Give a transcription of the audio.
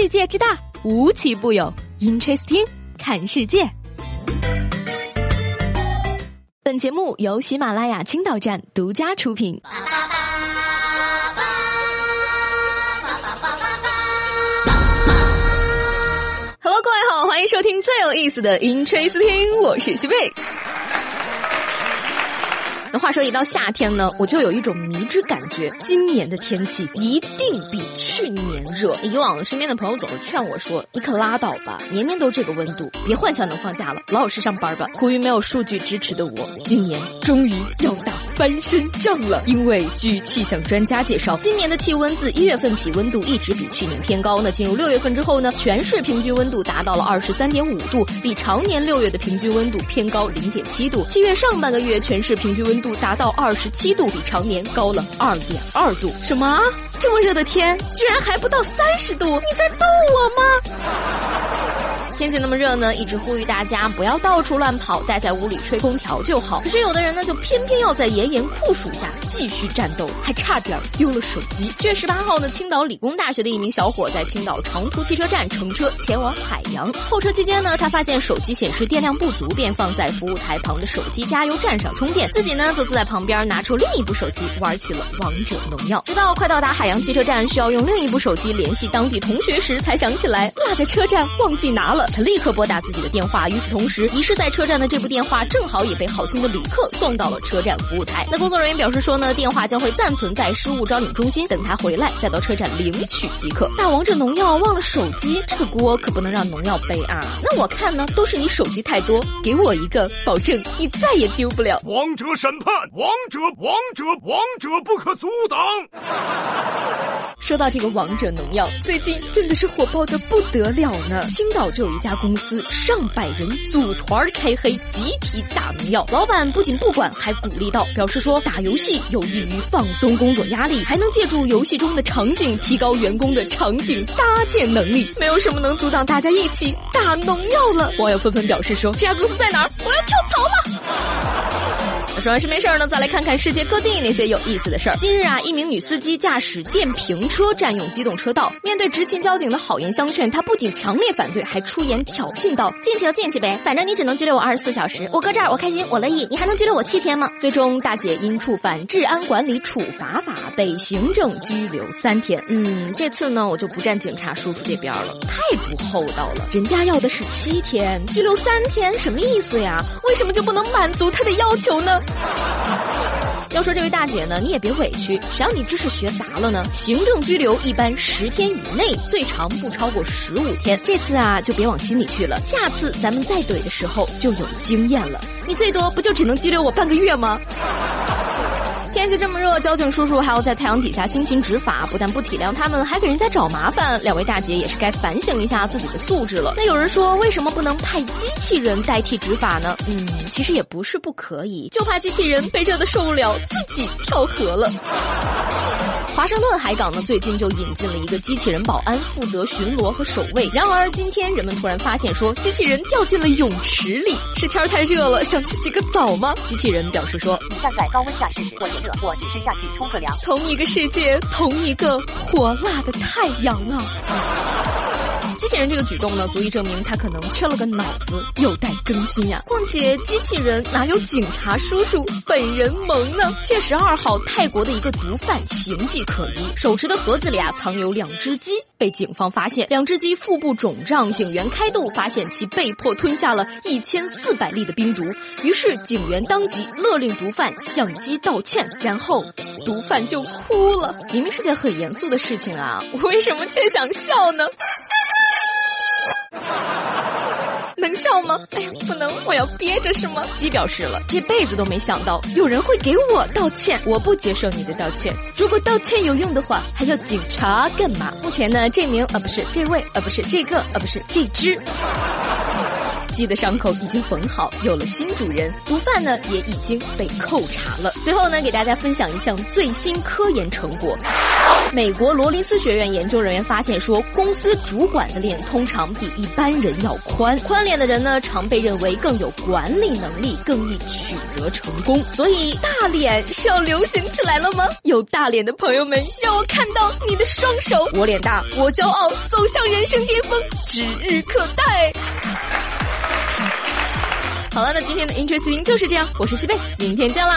世界之大，无奇不有。Interesting，看世界。本节目由喜马拉雅青岛站独家出品。Hello，各位好，欢迎收听最有意思的 Interesting，我是西贝。那话说一到夏天呢，我就有一种迷之感觉，今年的天气一定比去年热。以往身边的朋友总是劝我说：“你可拉倒吧，年年都这个温度，别幻想能放假了，老老实上班吧。”苦于没有数据支持的我，今年终于要打翻身仗了。因为据气象专家介绍，今年的气温自一月份起温度一直比去年偏高。那进入六月份之后呢，全市平均温度达到了二十三点五度，比常年六月的平均温度偏高零点七度。七月上半个月全市平均温度达到二十七度，比常年高了二点二度。什么？这么热的天，居然还不到三十度？你在逗我吗？天气那么热呢，一直呼吁大家不要到处乱跑，待在屋里吹空调就好。可是有的人呢，就偏偏要在炎炎酷暑下继续战斗，还差点丢了手机。七月十八号呢，青岛理工大学的一名小伙在青岛长途汽车站乘车前往海洋，候车期间呢，他发现手机显示电量不足，便放在服务台旁的手机加油站上充电，自己呢则坐在旁边拿出另一部手机玩起了王者荣耀。直到快到达海洋汽车站，需要用另一部手机联系当地同学时，才想起来落在车站忘记拿了。他立刻拨打自己的电话，与此同时，遗失在车站的这部电话正好也被好心的旅客送到了车站服务台。那工作人员表示说呢，电话将会暂存在失物招领中心，等他回来再到车站领取即可。大王这农药忘了手机，这个锅可不能让农药背啊！那我看呢，都是你手机太多，给我一个，保证你再也丢不了。王者审判，王者，王者，王者不可阻挡。说到这个王者农药，最近真的是火爆的不得了呢。青岛就有一家公司，上百人组团开黑，集体打农药。老板不仅不管，还鼓励道，表示说打游戏有益于放松工作压力，还能借助游戏中的场景提高员工的场景搭建能力。没有什么能阻挡大家一起打农药了。网友纷纷表示说，这家公司在哪儿？我要跳槽了。说完是没事儿呢，再来看看世界各地那些有意思的事儿。近日啊，一名女司机驾驶电瓶车占用机动车道，面对执勤交警的好言相劝，她不仅强烈反对，还出言挑衅道：“进去就进去呗，反正你只能拘留我二十四小时，我搁这儿我开心我乐意，你还能拘留我七天吗？”最终，大姐因触犯治安管理处罚法被行政拘留三天。嗯，这次呢，我就不站警察叔叔这边了，太不厚道了，人家要的是七天，拘留三天，什么意思呀？为什么就不能满足他的要求呢？要说这位大姐呢，你也别委屈，谁让你知识学杂了呢？行政拘留一般十天以内，最长不超过十五天。这次啊，就别往心里去了，下次咱们再怼的时候就有经验了。你最多不就只能拘留我半个月吗？天气这么热，交警叔叔还要在太阳底下辛勤执法，不但不体谅他们，还给人家找麻烦。两位大姐也是该反省一下自己的素质了。那有人说，为什么不能派机器人代替执法呢？嗯，其实也不是不可以，就怕机器人被热的受不了，自己跳河了。华盛顿海港呢，最近就引进了一个机器人保安，负责巡逻和守卫。然而今天人们突然发现，说机器人掉进了泳池里，是天太热了，想去洗个澡吗？机器人表示说：“你站在高温下试试，我也热，我只是下去冲个凉。”同一个世界，同一个火辣的太阳啊！机器人这个举动呢，足以证明他可能缺了个脑子，有待更新呀。况且机器人哪有警察叔叔本人萌呢？七月十二号，泰国的一个毒贩形迹可疑，手持的盒子里啊藏有两只鸡，被警方发现，两只鸡腹部肿胀，警员开动发现其被迫吞下了一千四百粒的冰毒，于是警员当即勒令毒贩向鸡道歉，然后毒贩就哭了。明明是件很严肃的事情啊，我为什么却想笑呢？能笑吗？哎呀，不能，我要憋着是吗？鸡表示了，这辈子都没想到有人会给我道歉，我不接受你的道歉。如果道歉有用的话，还要警察干嘛？目前呢，这名啊不是这位啊不是这个啊不是这只鸡的伤口已经缝好，有了新主人，毒贩呢也已经被扣查了。最后呢，给大家分享一项最新科研成果。美国罗林斯学院研究人员发现说，公司主管的脸通常比一般人要宽，宽脸的人呢，常被认为更有管理能力，更易取得成功。所以，大脸是要流行起来了吗？有大脸的朋友们，让我看到你的双手！我脸大，我骄傲，走向人生巅峰指日可待。好了，那今天的 Interesting 就是这样，我是西贝，明天见啦。